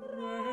Right.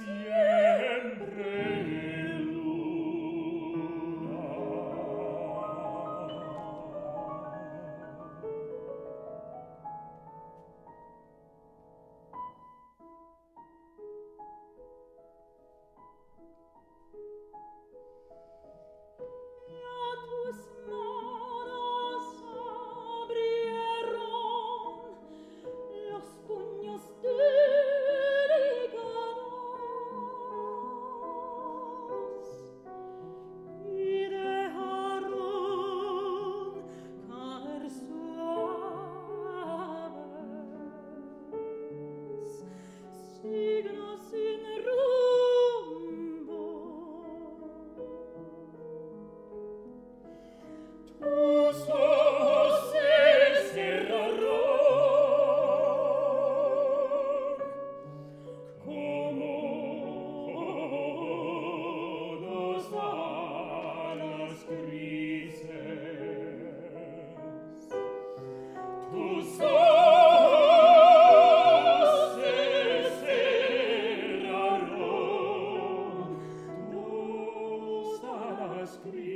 Yeah. Christ.